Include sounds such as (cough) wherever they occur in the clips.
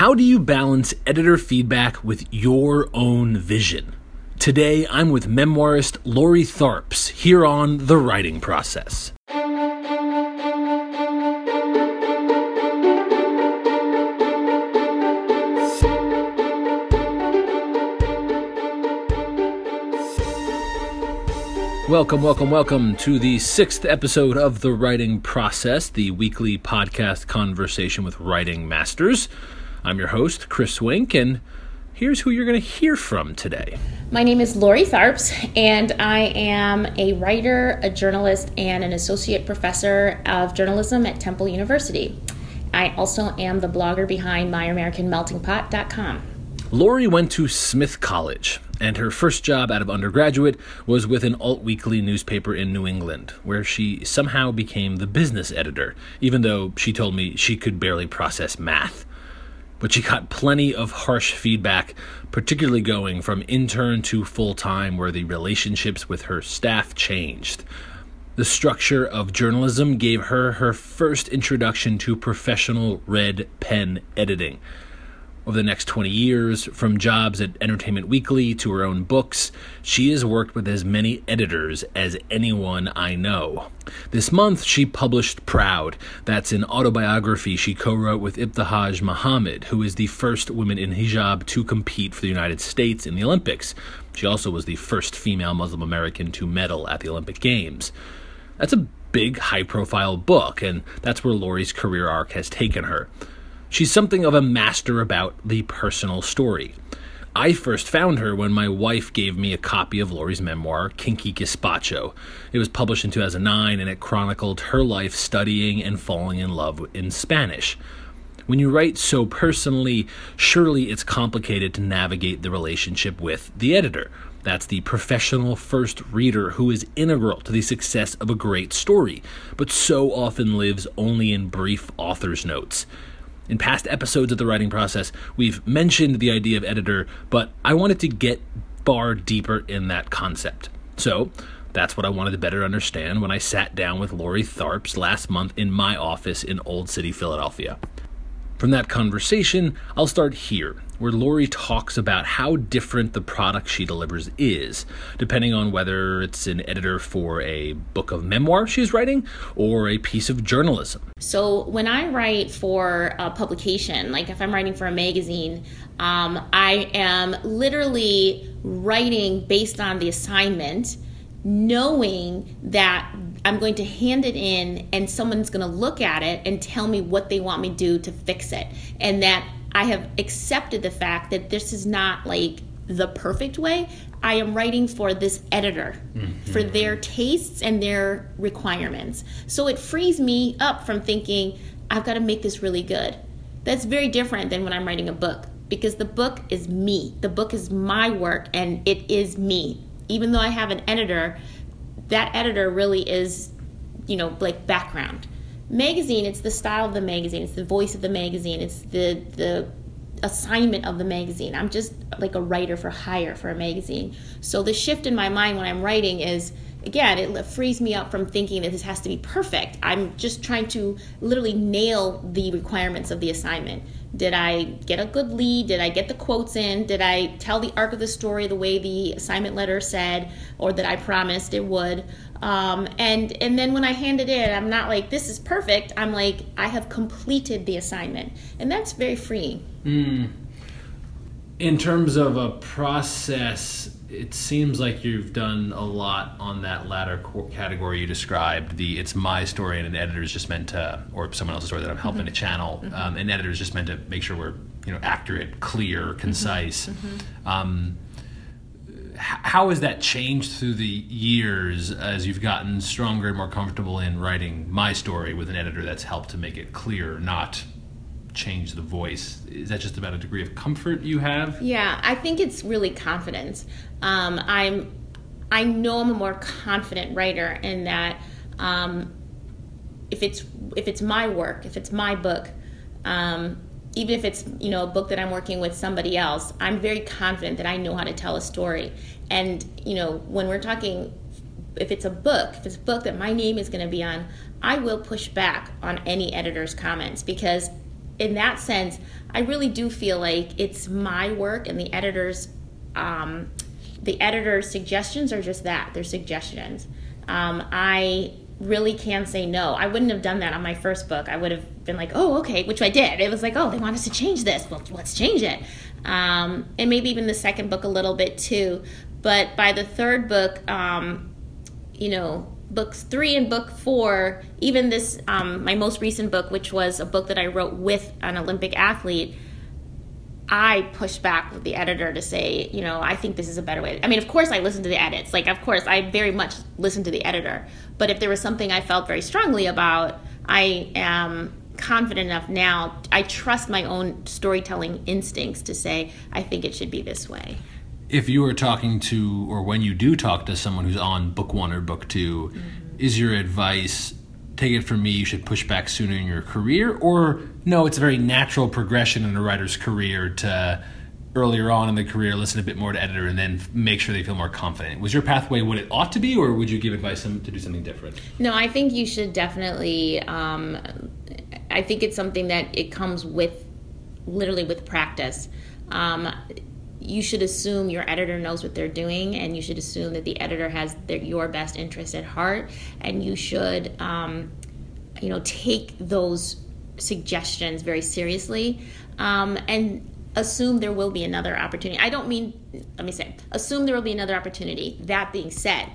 How do you balance editor feedback with your own vision? Today, I'm with memoirist Lori Tharps here on The Writing Process. Welcome, welcome, welcome to the sixth episode of The Writing Process, the weekly podcast conversation with writing masters. I'm your host, Chris Wink, and here's who you're going to hear from today. My name is Lori Tharps, and I am a writer, a journalist, and an associate professor of journalism at Temple University. I also am the blogger behind MyAmericanMeltingPot.com. Lori went to Smith College, and her first job out of undergraduate was with an alt weekly newspaper in New England, where she somehow became the business editor, even though she told me she could barely process math. But she got plenty of harsh feedback, particularly going from intern to full time, where the relationships with her staff changed. The structure of journalism gave her her first introduction to professional red pen editing over the next 20 years, from jobs at Entertainment Weekly to her own books, she has worked with as many editors as anyone I know. This month, she published Proud. That's an autobiography she co wrote with Ibtihaj Muhammad, who is the first woman in hijab to compete for the United States in the Olympics. She also was the first female Muslim American to medal at the Olympic Games. That's a big, high profile book, and that's where Lori's career arc has taken her. She's something of a master about the personal story. I first found her when my wife gave me a copy of Lori's memoir, Kinky Gazpacho. It was published in 2009 and it chronicled her life studying and falling in love in Spanish. When you write so personally, surely it's complicated to navigate the relationship with the editor. That's the professional first reader who is integral to the success of a great story, but so often lives only in brief author's notes. In past episodes of the writing process, we've mentioned the idea of editor, but I wanted to get far deeper in that concept. So, that's what I wanted to better understand when I sat down with Lori Tharps last month in my office in Old City, Philadelphia. From that conversation, I'll start here, where Lori talks about how different the product she delivers is, depending on whether it's an editor for a book of memoir she's writing or a piece of journalism. So, when I write for a publication, like if I'm writing for a magazine, um, I am literally writing based on the assignment, knowing that I'm going to hand it in and someone's going to look at it and tell me what they want me to do to fix it. And that I have accepted the fact that this is not like the perfect way. I am writing for this editor mm-hmm. for their tastes and their requirements. So it frees me up from thinking, I've got to make this really good. That's very different than when I'm writing a book because the book is me. The book is my work and it is me. Even though I have an editor, that editor really is, you know, like background. Magazine, it's the style of the magazine, it's the voice of the magazine, it's the the assignment of the magazine. I'm just like a writer for hire for a magazine. So the shift in my mind when I'm writing is again, it frees me up from thinking that this has to be perfect. I'm just trying to literally nail the requirements of the assignment. Did I get a good lead? Did I get the quotes in? Did I tell the arc of the story the way the assignment letter said or that I promised it would? Um, and and then when I hand it in, I'm not like this is perfect. I'm like I have completed the assignment, and that's very freeing. Mm. In terms of a process, it seems like you've done a lot on that latter category you described. The it's my story and an editor is just meant to, or someone else's story that I'm helping mm-hmm. to channel. Mm-hmm. Um, an editor is just meant to make sure we're you know accurate, clear, mm-hmm. concise. Mm-hmm. Um, how has that changed through the years as you've gotten stronger and more comfortable in writing my story with an editor that's helped to make it clear, not change the voice? Is that just about a degree of comfort you have? Yeah, I think it's really confidence. Um, I'm, I know I'm a more confident writer in that um, if it's if it's my work, if it's my book, um, even if it's you know a book that I'm working with somebody else, I'm very confident that I know how to tell a story. And you know when we're talking, if it's a book, if it's a book that my name is going to be on, I will push back on any editor's comments because in that sense, I really do feel like it's my work and the editor's um, the editor's suggestions are just that they're suggestions. Um, I really can say no. I wouldn't have done that on my first book. I would have been like, oh, okay, which I did. It was like, oh, they want us to change this. Well, let's change it. Um, and maybe even the second book a little bit too. But by the third book, um, you know, books three and book four, even this, um, my most recent book, which was a book that I wrote with an Olympic athlete, I pushed back with the editor to say, you know, I think this is a better way. I mean, of course, I listened to the edits. Like, of course, I very much listened to the editor. But if there was something I felt very strongly about, I am confident enough now. I trust my own storytelling instincts to say, I think it should be this way. If you are talking to, or when you do talk to someone who's on book one or book 2 mm-hmm. is your advice take it from me, you should push back sooner in your career? Or no, it's a very natural progression in a writer's career to earlier on in the career listen a bit more to editor and then make sure they feel more confident was your pathway what it ought to be or would you give advice to do something different no i think you should definitely um, i think it's something that it comes with literally with practice um, you should assume your editor knows what they're doing and you should assume that the editor has their, your best interest at heart and you should um, you know take those suggestions very seriously um, and assume there will be another opportunity. I don't mean let me say assume there will be another opportunity. That being said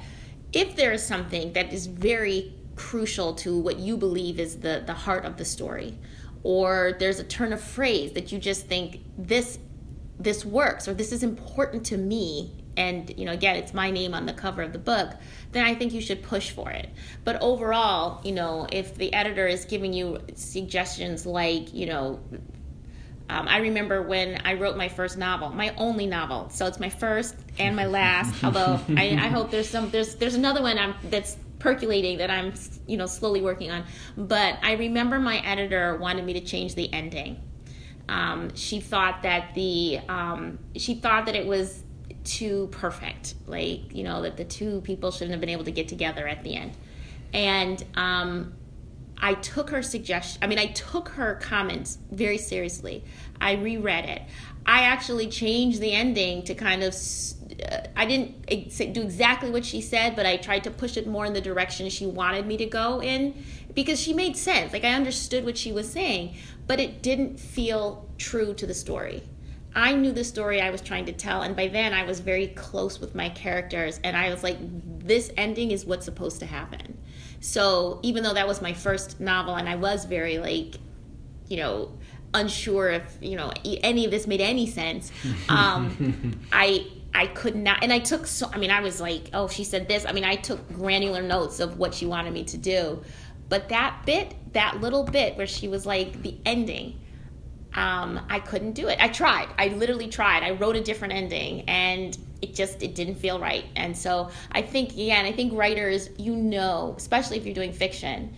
if there is something that is very crucial to what you believe is the the heart of the story or there's a turn of phrase that you just think this this works or this is important to me and you know again it's my name on the cover of the book then i think you should push for it but overall you know if the editor is giving you suggestions like you know um, I remember when I wrote my first novel, my only novel. So it's my first and my last. (laughs) although I, I, hope there's some there's there's another one I'm, that's percolating that I'm you know slowly working on. But I remember my editor wanted me to change the ending um, she thought that the um, she thought that it was too perfect, like you know that the two people shouldn't have been able to get together at the end. And um, I took her suggestion. I mean, I took her comments very seriously. I reread it. I actually changed the ending to kind of. Uh, I didn't do exactly what she said, but I tried to push it more in the direction she wanted me to go in because she made sense. Like I understood what she was saying, but it didn't feel true to the story. I knew the story I was trying to tell, and by then I was very close with my characters, and I was like, this ending is what's supposed to happen. So even though that was my first novel, and I was very like, you know, unsure if you know any of this made any sense, (laughs) um, I I could not, and I took so. I mean, I was like, oh, she said this. I mean, I took granular notes of what she wanted me to do, but that bit, that little bit where she was like the ending, um, I couldn't do it. I tried. I literally tried. I wrote a different ending, and it just it didn't feel right. And so I think again, I think writers, you know, especially if you're doing fiction,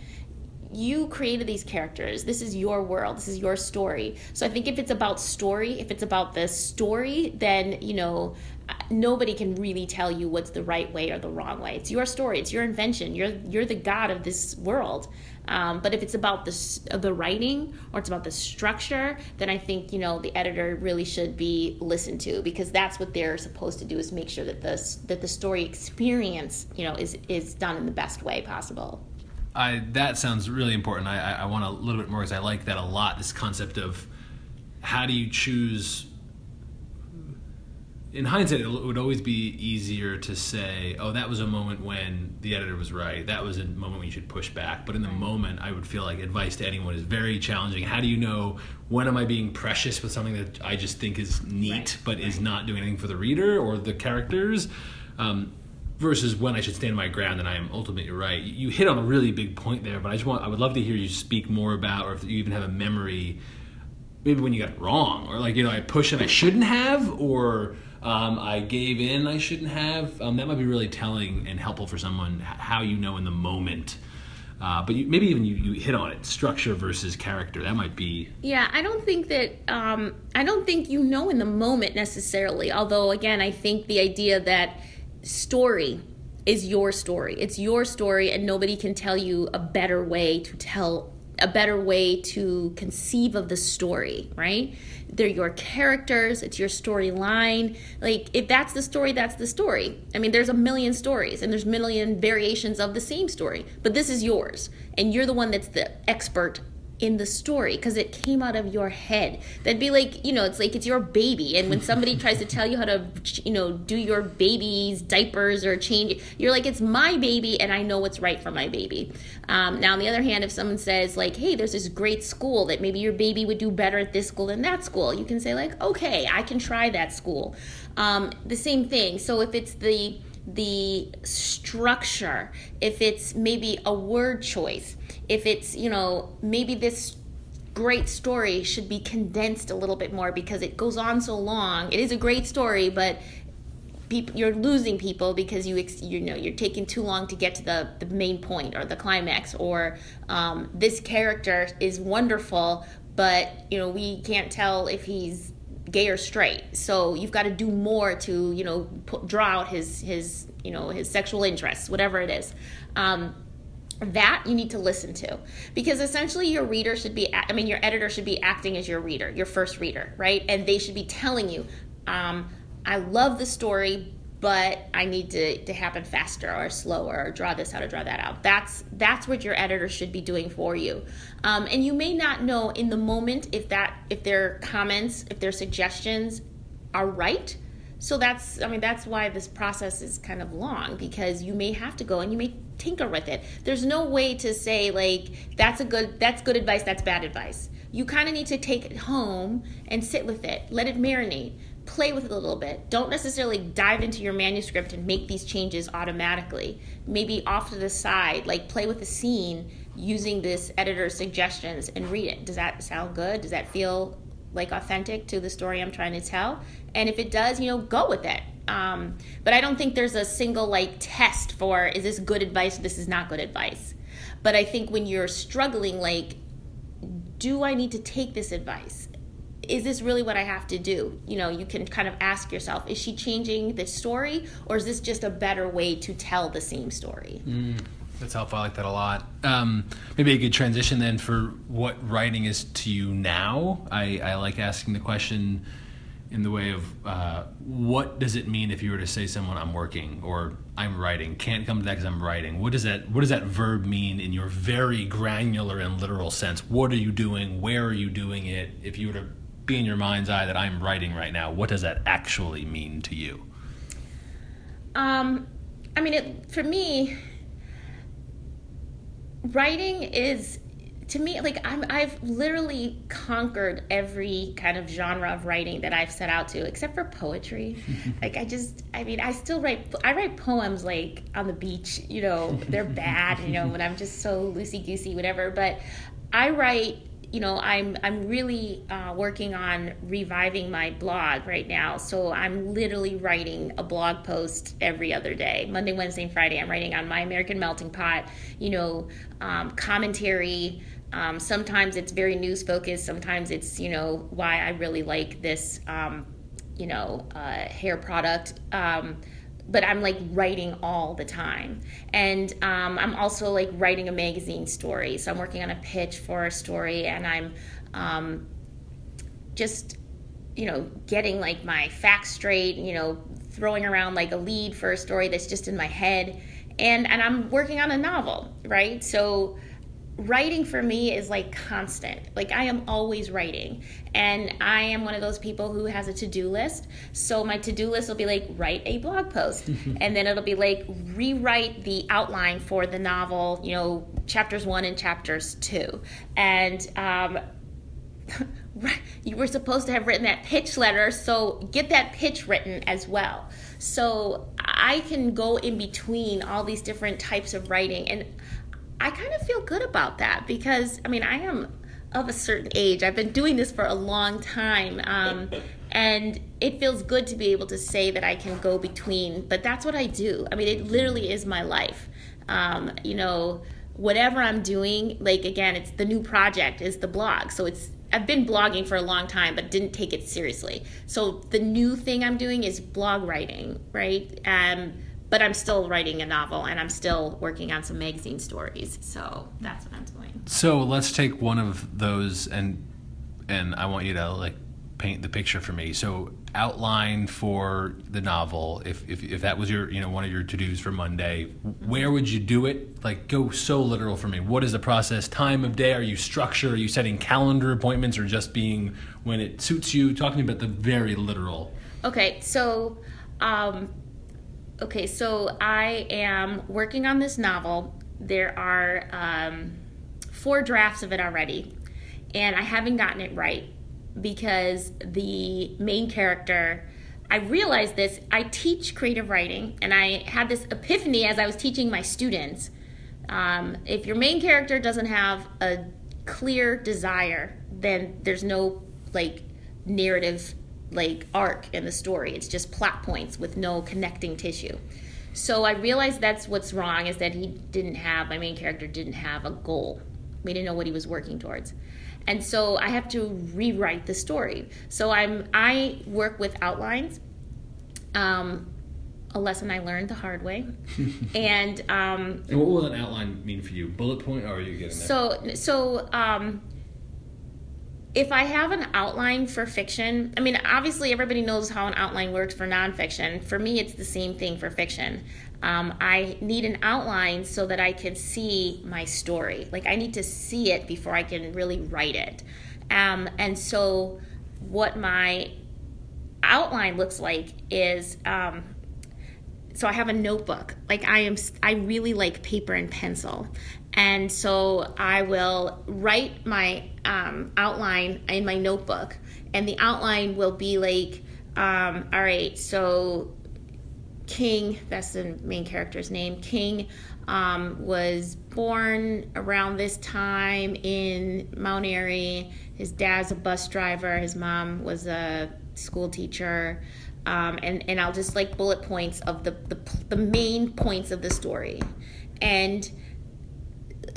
you created these characters. This is your world. This is your story. So I think if it's about story, if it's about the story, then you know nobody can really tell you what's the right way or the wrong way. It's your story. It's your invention. You're you're the god of this world. Um, but if it's about the the writing or it's about the structure, then I think you know the editor really should be listened to because that's what they're supposed to do is make sure that the that the story experience you know is is done in the best way possible. I that sounds really important. I I, I want a little bit more because I like that a lot. This concept of how do you choose in hindsight, it would always be easier to say, "Oh, that was a moment when the editor was right. That was a moment when you should push back." But in the moment, I would feel like advice to anyone is very challenging. How do you know when am I being precious with something that I just think is neat right. but is not doing anything for the reader or the characters, um, versus when I should stand my ground and I am ultimately right? You hit on a really big point there, but I just want I would love to hear you speak more about, or if you even have a memory, maybe when you got it wrong, or like you know I pushed and I shouldn't have, or um, I gave in. I shouldn't have. Um, that might be really telling and helpful for someone how you know in the moment. Uh, but you, maybe even you, you hit on it. Structure versus character. That might be yeah i don't think that um, i don't think you know in the moment necessarily. Although again i think the idea that story is your story. It's your story and nobody can tell you a better way to tell a better way to conceive of the story, right? They're your characters, it's your storyline. Like, if that's the story, that's the story. I mean, there's a million stories and there's a million variations of the same story, but this is yours. And you're the one that's the expert in the story because it came out of your head. That'd be like, you know, it's like it's your baby. And when somebody (laughs) tries to tell you how to, you know, do your baby's diapers or change, you're like, it's my baby and I know what's right for my baby. Um, now, on the other hand, if someone says, like, hey, there's this great school that maybe your baby would do better at this school than that school, you can say, like, okay, I can try that school. Um, the same thing. So if it's the, the structure, if it's maybe a word choice, if it's, you know, maybe this great story should be condensed a little bit more because it goes on so long. It is a great story, but people you're losing people because you you know you're taking too long to get to the the main point or the climax or um, this character is wonderful, but you know we can't tell if he's gay or straight. So you've got to do more to you know put, draw out his his you know his sexual interests, whatever it is. Um, that you need to listen to. Because essentially your reader should be i mean your editor should be acting as your reader your first reader right? And they should be telling you um, i love the story but i need to, to happen faster or slower or draw this out or draw that out. That's that's what your editor should be doing for you. Um, and you may not know in the moment if that if their comments if their suggestions are right so that's i mean that's why this process is kind of long because you may have to go and you may tinker with it. There's no way to say like that's a good that's good advice that's bad advice. You kind of need to take it home and sit with it. Let it marinate. Play with it a little bit. Don't necessarily dive into your manuscript and make these changes automatically. Maybe off to the side like play with the scene using this editor's suggestions and read it. Does that sound good? Does that feel like authentic to the story I'm trying to tell. And if it does, you know, go with it. Um, but I don't think there's a single like test for is this good advice, this is not good advice. But I think when you're struggling, like, do I need to take this advice? Is this really what I have to do? You know, you can kind of ask yourself, is she changing the story or is this just a better way to tell the same story? Mm. That's helpful. I like that a lot. Um, maybe a good transition then for what writing is to you now. I, I like asking the question in the way of uh, what does it mean if you were to say someone I'm working or I'm writing can't come to that because I'm writing. What does that what does that verb mean in your very granular and literal sense? What are you doing? Where are you doing it? If you were to be in your mind's eye that I'm writing right now, what does that actually mean to you? Um, I mean, it, for me, writing is to me like I'm, i've literally conquered every kind of genre of writing that i've set out to except for poetry. (laughs) Like i just i mean i still write i write poems like on the beach you know they're bad you know when i'm just so loosey goosey whatever but i write you know i'm i'm really uh, working on reviving my blog right now. So i'm literally writing a blog post every other day. Monday wednesday and friday i'm writing on my american melting pot you know um, commentary um, sometimes it's very news focused sometimes it's you know why i really like this um, you know uh, hair product um, but I'm like writing all the time. And um, I'm also like writing a magazine story. So I'm working on a pitch for a story and I'm um, just, you know, getting like my facts straight, you know, throwing around like a lead for a story that's just in my head. And, and I'm working on a novel, right? So writing for me is like constant. Like I am always writing. And I am one of those people who has a to-do list. So my to-do list will be like write a blog post. (laughs) and then it'll be like rewrite the outline for the novel, you know, chapters 1 and chapters 2. And um (laughs) you were supposed to have written that pitch letter, so get that pitch written as well. So I can go in between all these different types of writing and I kind of feel good about that because I mean I am of a certain age. I've been doing this for a long time. Um, (laughs) and it feels good to be able to say that I can go between, but that's what I do. I mean, it literally is my life. Um, you know, whatever I'm doing, like again, it's the new project is the blog. So it's I've been blogging for a long time, but didn't take it seriously. So the new thing I'm doing is blog writing, right? Um, but I'm still writing a novel and I'm still working on some magazine stories. So that's what I'm doing. So let's take one of those and and I want you to like paint the picture for me. So outline for the novel, if if, if that was your you know one of your to dos for Monday, where would you do it? Like go so literal for me. What is the process? Time of day? Are you structured? Are you setting calendar appointments or just being when it suits you? Talking about the very literal. Okay, so um, okay, so I am working on this novel. There are um, four drafts of it already, and I haven't gotten it right because the main character. I realized this. I teach creative writing, and I had this epiphany as I was teaching my students. Um, if your main character doesn't have a clear desire, then there's no like narrative like arc in the story. It's just plot points with no connecting tissue. So I realized that's what's wrong is that he didn't have my main character didn't have a goal. We didn't know what he was working towards. And so I have to rewrite the story. So I'm I work with outlines. Um, a lesson I learned the hard way. (laughs) and um, and what will an outline mean for you? Bullet point, or are you getting so so um, if I have an outline for fiction, I mean, obviously everybody knows how an outline works for nonfiction. For me, it's the same thing for fiction. Um, I need an outline so that I can see my story. Like, I need to see it before I can really write it. Um, and so, what my outline looks like is um, so I have a notebook. Like I am, I really like paper and pencil, and so I will write my um, outline in my notebook, and the outline will be like, um, all right, so King, that's the main character's name. King um, was born around this time in Mount Airy. His dad's a bus driver. His mom was a school teacher um, and and I'll just like bullet points of the, the the main points of the story, and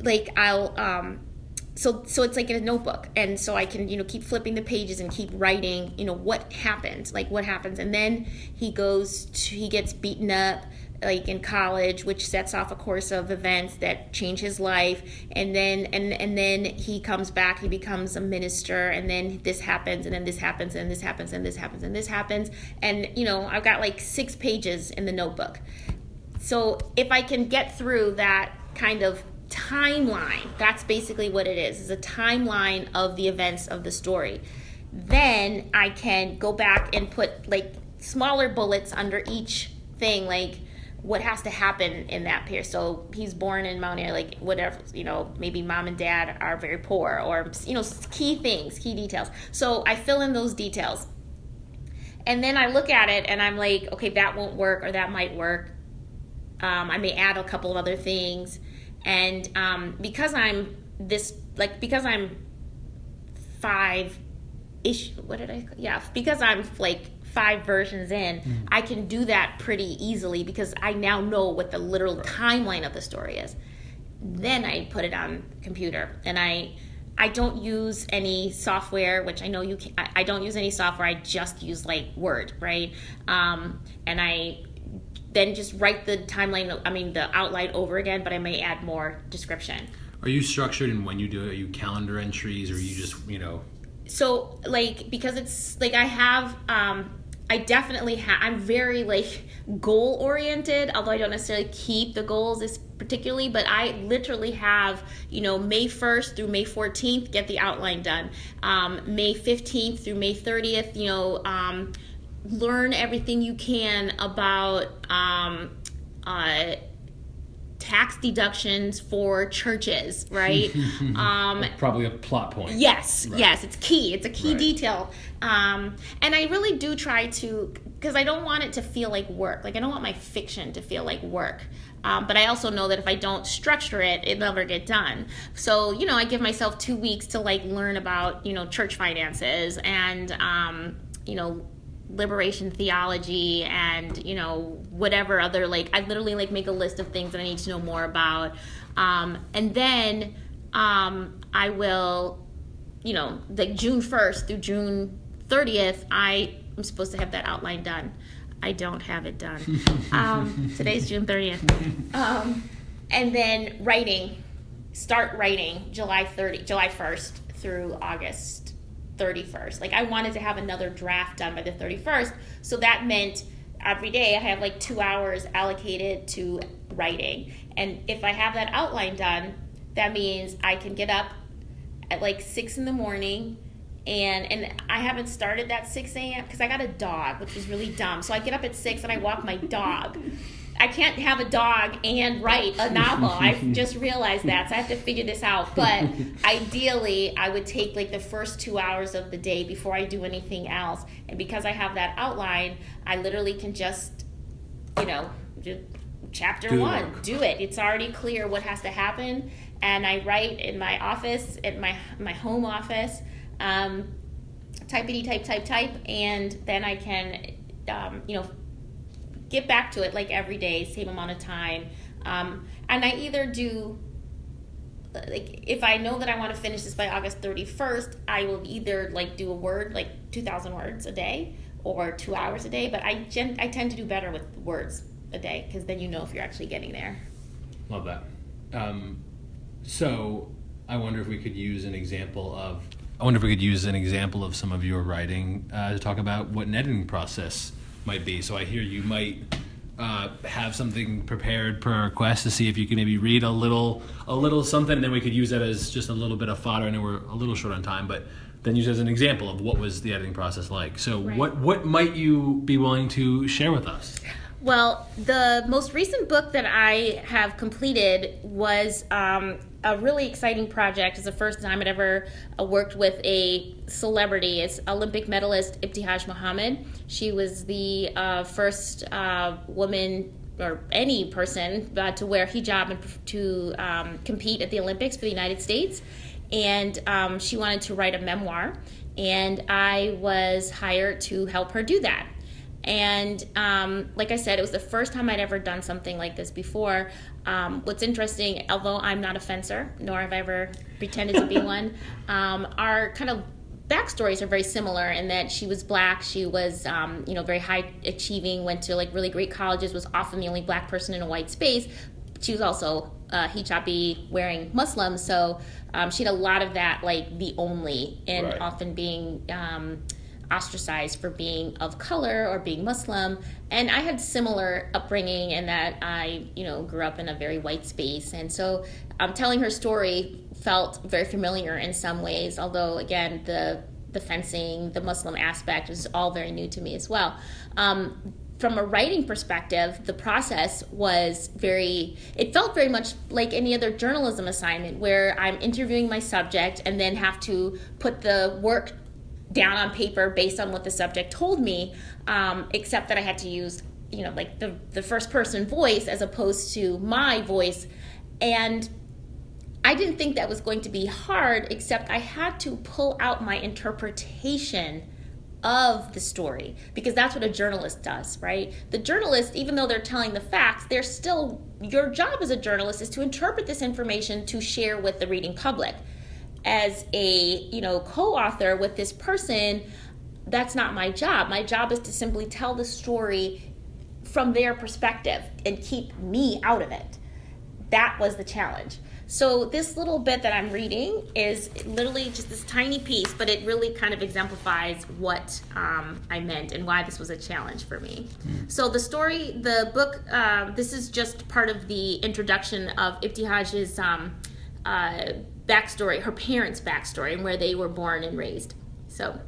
like I'll um, so so it's like in a notebook, and so I can you know keep flipping the pages and keep writing you know what happened, like what happens, and then he goes to he gets beaten up like in college which sets off a course of events that change his life. And then and and then he comes back he becomes a minister and then this happens and then this happens and this happens and this happens and this happens. And you know I've got like 6 pages in the notebook. So if I can get through that kind of timeline that's basically what it is It's a timeline of the events of the story then I can go back and put like smaller bullets under each thing like what has to happen in that period. So he's born in Mount Airy, like whatever, you know, maybe mom and dad are very poor or, you know, key things, key details. So I fill in those details. And then I look at it and I'm like, okay, that won't work or that might work. Um, I may add a couple of other things. And um, because I'm this, like, because I'm five ish, what did I, yeah, because I'm like five versions in, mm. I can do that pretty easily because I now know what the literal right. timeline of the story is. Then I put it on computer and I I don't use any software, which I know you can. I don't use any software. I just use like Word, right? Um, and I then just write the timeline. I mean the outline over again, but I may add more description. Are you structured in when you do it? Are you calendar entries, or you just you know? So like because it's like I have um, I definitely have, I'm very like goal oriented, although I don't necessarily keep the goals as particularly, but I literally have, you know, May 1st through May 14th, get the outline done. Um, May 15th through May 30th, you know, um, learn everything you can about um, uh, tax deductions for churches, right? (laughs) um, Probably a plot point. Yes, right. yes, it's key. It's a key right. detail. Um, and I really do try to, because I don't want it to feel like work. Like, I don't want my fiction to feel like work. Um, but I also know that if I don't structure it, it'll never get done. So, you know, I give myself two weeks to like learn about, you know, church finances and, um, you know, liberation theology and you know whatever other like i literally like make a list of things that i need to know more about um, and then um, i will you know like june 1st through june 30th i am supposed to have that outline done I don't have it done. (laughs) Um, today's June 30th. Um, and then writing, start writing July 30, July 1st through August 31st. Like I wanted to have another draft done by the 31st. So that meant every day I have like two hours allocated to writing. And if I have that outline done, that means I can get up at like six in the morning and and I haven't started that 6 a.m. because I got a dog, which was really dumb. So I get up at six and I walk my dog. I can't have a dog and write a novel. (laughs) I just realized that, so I have to figure this out. But (laughs) ideally, I would take like the first two hours of the day before I do anything else. And because I have that outline, I literally can just, you know, just chapter Do one, work. do it. It's already clear what has to happen, and I write in my office, at my my home office. Um, typey type type type and then i can um, you know get back to it like every day same amount of time um, and i either do like if i know that i want to finish this by august 31st i will either like do a word like 2000 words a day or two hours a day but i gen- i tend to do better with words a day because then you know if you're actually getting there Love that. Um, so I wonder if we could use an example of. I wonder if we could use an example of some of your writing uh, to talk about what an editing process might be. So I hear you might uh, have something prepared per request to see if you can maybe read a little, a little something, and then we could use that as just a little bit of fodder. I know we're a little short on time, but then use it as an example of what was the editing process like. So Right. what what might you be willing to share with us? Well, the most recent book that I have completed was um, a really exciting project. It's the first time I'd ever uh, worked with a celebrity. It's Olympic medalist Ibtihaj Muhammad. She was the uh, first uh, woman or any person uh, to wear hijab and to um, compete at the Olympics for the United States. And um, she wanted to write a memoir, and I was hired to help her do that. And um, like I said, it was the first time I'd ever done something like this before. Um, what's interesting, although I'm not a fencer, nor have I ever pretended to be (laughs) one, um, our kind of backstories are very similar in that she was black, she was, um, you know, very high achieving, went to like really great colleges, was often the only black person in a white space. She was also uh, hijabi wearing Muslim, so um, she had a lot of that, like the only, and Right. often being. Um, ostracized for being of color or being Muslim. And I had similar upbringing in that I, you know, grew up in a very white space. And so um, telling her story felt very familiar in some ways, although again, the the fencing, the Muslim aspect was all very new to me as well. Um, from a writing perspective, the process was very, it felt very much like any other journalism assignment where I'm interviewing my subject and then have to put the work down on paper based on what the subject told me, um, except that I had to use, you know, like the, the first person voice as opposed to my voice. And I didn't think that was going to be hard, except I had to pull out my interpretation of the story because that's what a journalist does, right? The journalist, even though they're telling the facts, they're still, your job as a journalist is to interpret this information to share with the reading public as a you know co-author with this person that's not my job. My job is to simply tell the story from their perspective and keep me out of it. That was the challenge. So this little bit that i'm reading is literally just this tiny piece but it really kind of exemplifies what um, i meant and why this was a challenge for me. So the story the book um, this is just part of the introduction of ibtihaj's um, uh, backstory, her parents' backstory, and where they were born and raised. So,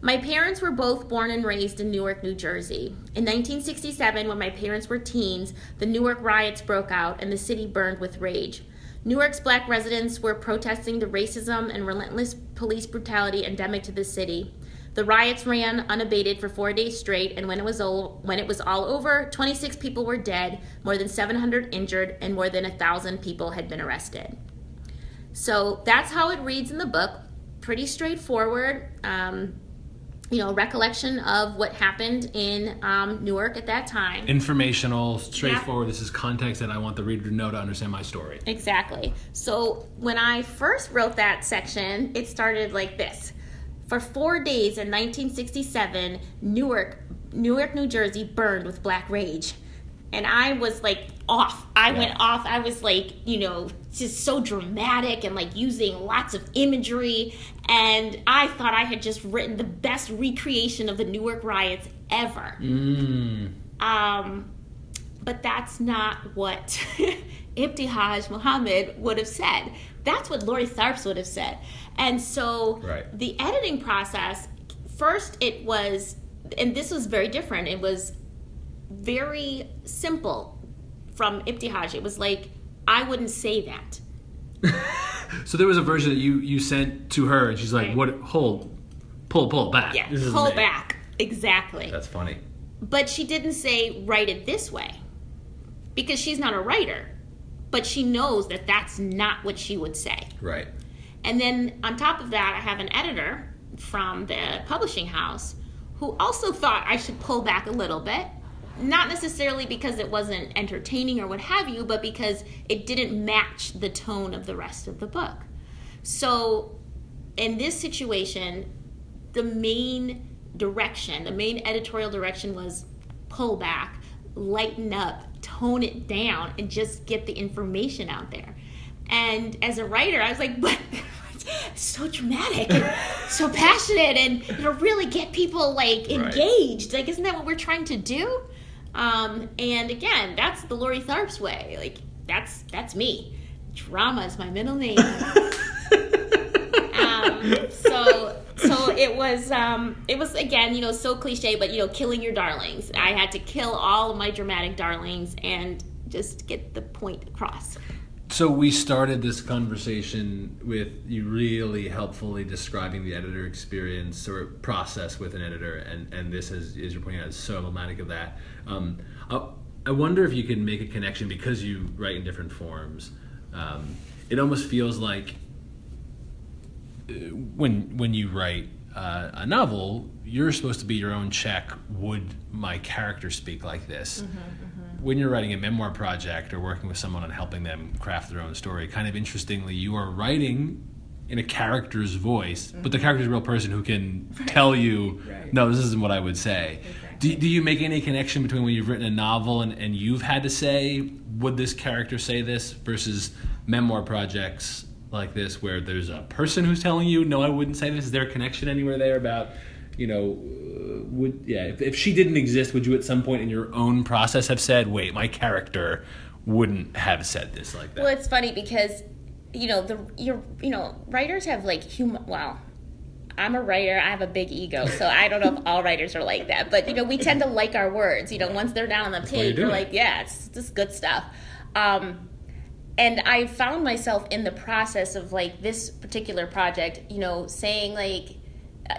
my parents were both born and raised in Newark, New Jersey. In 1967, when my parents were teens, the Newark riots broke out and the city burned with rage. Newark's black residents were protesting the racism and relentless police brutality endemic to the city. The riots ran unabated for four days straight, and when it was all, when it was all over, 26 people were dead, more than 700 injured, and more than a thousand people had been arrested. So that's how it reads in the book. Pretty straightforward. Um, you know, recollection of what happened in um, Newark at that time. Informational, straightforward. This is context that I want the reader to know to understand my story. Exactly. So when I first wrote that section, it started like this. For four days in 1967, Newark, Newark, New Jersey burned with black rage. And I was like off. I Yeah. went off. I was like, you know, just so dramatic and like using lots of imagery. And I thought I had just written the best recreation of the Newark riots ever. Mm. Um, but that's not what (laughs) Ibtihaj Muhammad would have said. That's what Lori Tharps would have said. And so Right. the editing process, first it was, and this was very different. It was very simple from Ibtihaj. It was like, I wouldn't say that. So there was a version that you you sent to her, and she's like, Right. "What? Hold, pull, pull back. Yeah, This pull back. Exactly. That's funny. But she didn't say write it this way because she's not a writer. But she knows that that's not what she would say. Right. And then on top of that, I have an editor from the publishing house who also thought I should pull back a little bit. Not necessarily because it wasn't entertaining or what have you, but because it didn't match the tone of the rest of the book. So, in this situation, the main direction, the main editorial direction was pull back, lighten up, tone it down, and just get the information out there. And as a writer, I was like, (laughs) but so dramatic and (laughs) so passionate and you know really get people like engaged. Like, isn't that what we're trying to do? Um, and again, that's the Lori Tharps way. Like, that's that's me. Drama is my middle name. (laughs) um, so so it was um, it was again you know so cliche but you know killing your darlings i had to kill all of my dramatic darlings and just get the point across So we started this conversation with you really helpfully describing the editor experience or process with an editor, and and this is, as you're pointing out, is so emblematic of that. Um, I, I wonder if you can make a connection because you write in different forms. Um, it almost feels like uh, when when you write uh, a novel, you're supposed to be your own check. Would my character speak like this? When you're writing a memoir project or working with someone on helping them craft their own story, kind of interestingly, you are writing in a character's voice, but the mm-hmm. character's a real person who can tell you, Right. no, this isn't what I would say. Do, do you make any connection between when you've written a novel and, and you've had to say, would this character say this, versus memoir projects like this where there's a person who's telling you, no, I wouldn't say this? Is there a connection anywhere there about, you know, would, yeah, if, if she didn't exist, would you at some point in your own process have said, wait, my character wouldn't have said this like that? well it's funny because you know the you're you know writers have like human well i'm a writer i have a big ego so i don't know if all writers are like that but you know we tend to like our words you know once they're down on the page you're we're like yeah it's just good stuff um and I found myself in the process of like this particular project, you know, saying like,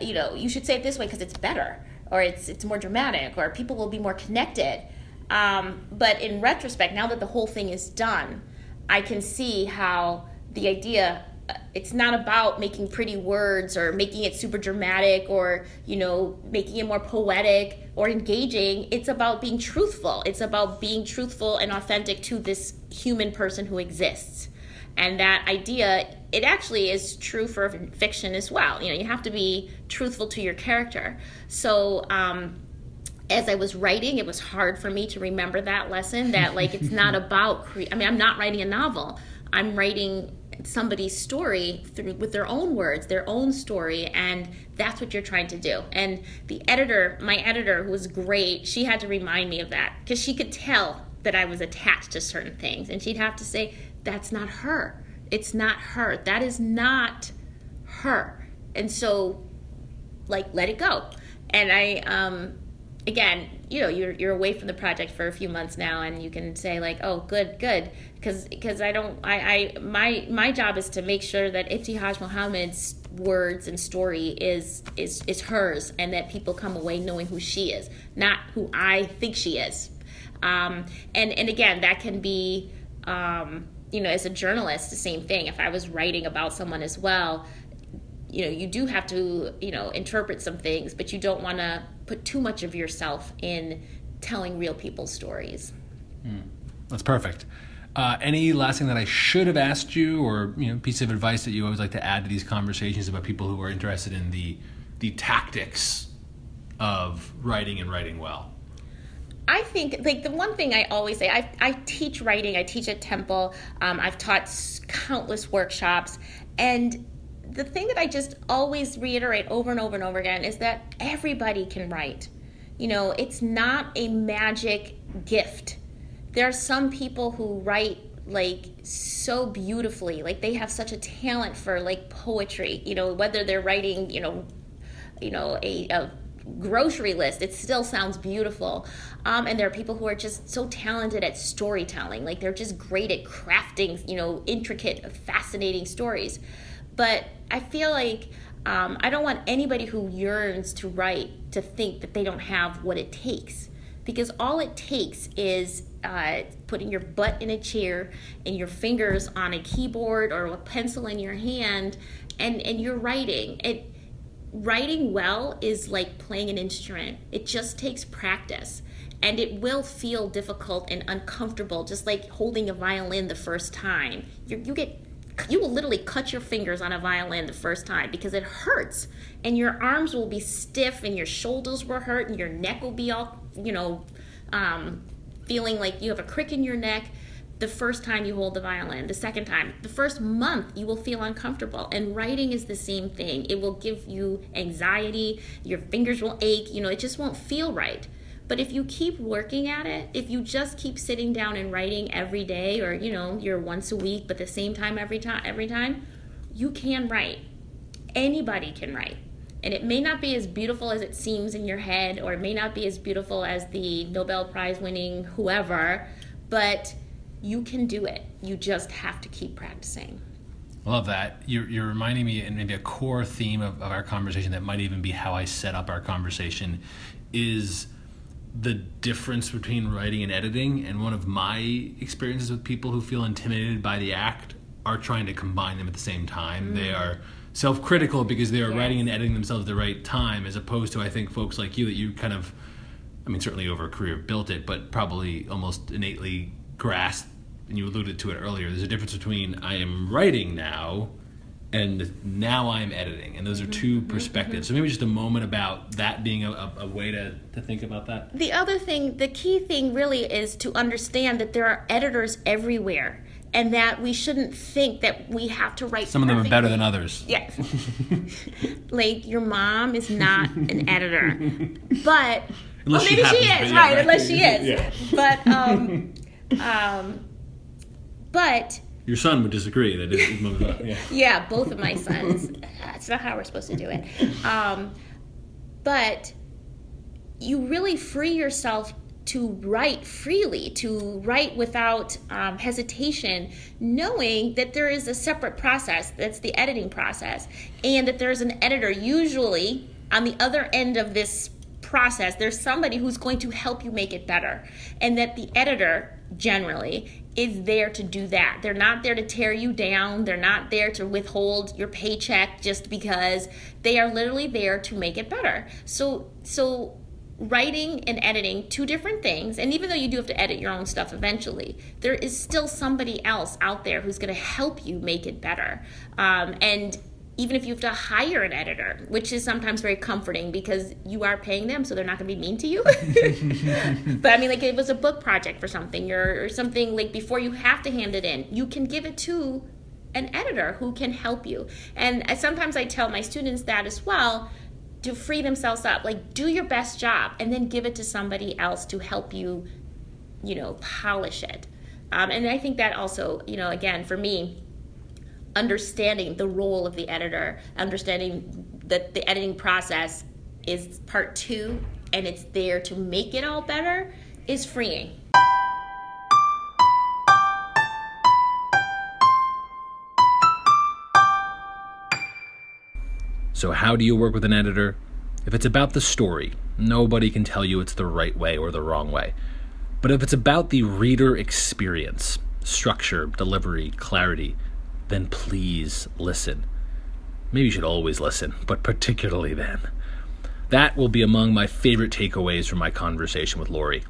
you know, you should say it this way because it's better, or it's it's more dramatic, or people will be more connected. Um, but in retrospect, now that the whole thing is done, I can see how the idea uh, it's not about making pretty words or making it super dramatic or you know making it more poetic or engaging. It's about being truthful. It's about being truthful and authentic to this human person who exists and that idea it actually is true for fiction as well you know you have to be truthful to your character so um, as I was writing, it was hard for me to remember that lesson that like it's not (laughs) about cre- I mean, I'm not writing a novel. I'm writing somebody's story through with their own words, their own story, and that's what you're trying to do. And the editor, my editor who was great, she had to remind me of that because she could tell that I was attached to certain things and she'd have to say that's not her. It's not her. That is not her. And so like let it go and i um again you know you're, you're away from the project for a few months now and you can say like oh good good because because i don't i i my my job is to make sure that ibtihaj muhammad's words and story is is is hers and that people come away knowing who she is not who i think she is um and and again that can be um you know as a journalist the same thing if i was writing about someone as well you know you do have to you know interpret some things but you don't want to put too much of yourself in telling real people's stories That's perfect. Uh, any last thing that I should have asked you, or you know, piece of advice that you always like to add to these conversations about people who are interested in the the tactics of writing and writing well? I think like the one thing I always say I, I teach writing I teach at Temple. Um, I've taught countless workshops. And the thing that I just always reiterate over and over and over again is that everybody can write. You know it's not a magic gift. There are some people who write like so beautifully like they have such a talent for like poetry you know whether they're writing you know you know a, a grocery list it still sounds beautiful. Um, and there are people who are just so talented at storytelling like they're just great at crafting you know intricate fascinating stories. But i feel like um, i don't want anybody who yearns to write to think that they don't have what it takes. Because all it takes is uh, putting your butt in a chair and your fingers on a keyboard or a pencil in your hand and and you're writing. It writing well is like playing an instrument. It just takes practice. And it will feel difficult and uncomfortable, just like holding a violin the first time. you you get you will literally cut your fingers on a violin the first time because it hurts and your arms will be stiff and your shoulders will hurt and your neck will be all you know um, feeling like you have a crick in your neck the first time you hold the violin, the second time, the first month, you will feel uncomfortable. And writing is the same thing. It will give you anxiety, your fingers will ache, you know, it just won't feel right. But if you keep working at it, if you just keep sitting down and writing every day or, you know, you're once a week but the same time every time every time, you can write. Anybody can write. And it may not be as beautiful as it seems in your head or it may not be as beautiful as the Nobel Prize winning whoever, but you can do it. You just have to keep practicing. Love that. You're, you're reminding me, and maybe a core theme of, of our conversation that might even be how I set up our conversation is the difference between writing and editing. And one of my experiences with people who feel intimidated by the act are trying to combine them at the same time. Mm. They are self critical because they are yes. writing and editing themselves at the right time, as opposed to, I think, folks like you that you kind of, I mean, certainly over a career built it, but probably almost innately grasp, and you alluded to it earlier, there's a difference between I am writing now and now I'm editing. And those are two mm-hmm. perspectives. So maybe just a moment about that being a, a, a, way to, to think about that. The other thing, the key thing really is to understand that there are editors everywhere. And that we shouldn't think that we have to write. Some of them are better than others. Yes. (laughs) like your mom is not an editor, (laughs) but unless well, maybe she, she is, right, right? Unless she is. (laughs) Yeah. But um, um, but your son would disagree that his. Yeah. (laughs) yeah, both of my sons. That's not how we're supposed to do it. Um, but you really free yourself to write freely, to write without um, hesitation, knowing that there is a separate process that's the editing process, and that there's an editor usually on the other end of this process. There's somebody who's going to help you make it better, and that the editor generally is there to do that. They're not there to tear you down. They're not there to withhold your paycheck just because they are literally there to make it better. So so writing and editing two different things and even though you do have to edit your own stuff eventually there is still somebody else out there who's going to help you make it better um, and even if you have to hire an editor, which is sometimes very comforting because you are paying them, so they're not going to be mean to you. (laughs) but I mean, like it was a book project for something or, or something like before you have to hand it in, you can give it to an editor who can help you. And sometimes I tell my students that as well to free themselves up. Like, do your best job and then give it to somebody else to help you, you know, polish it. Um, and I think that also, you know, again, for me, understanding the role of the editor, understanding that the editing process is part two and it's there to make it all better is freeing. So, how do you work with an editor? If it's about the story, nobody can tell you it's the right way or the wrong way. But if it's about the reader experience, structure, delivery, clarity, then please listen. Maybe you should always listen, but particularly then. That will be among my favorite takeaways from my conversation with Lori.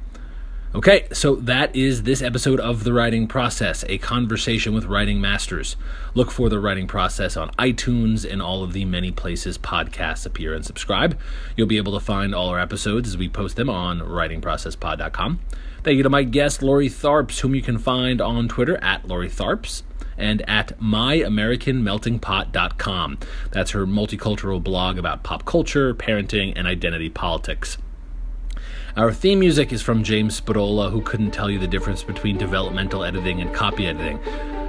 Okay, so that is this episode of The Writing Process, a conversation with writing masters. Look for The Writing Process on iTunes and all of the many places podcasts appear and subscribe. You'll be able to find all our episodes as we post them on writingprocesspod.com. Thank you to my guest, Lori Tharps, whom you can find on Twitter at Lori Tharps and at myamericanmeltingpot.com. That's her multicultural blog about pop culture, parenting, and identity politics. Our theme music is from James Spadola, who couldn't tell you the difference between developmental editing and copy editing.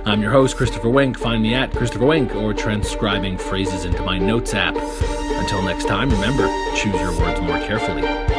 I'm your host, Christopher Wink. Find me at Christopher Wink or transcribing phrases into my notes app. Until next time, remember, choose your words more carefully.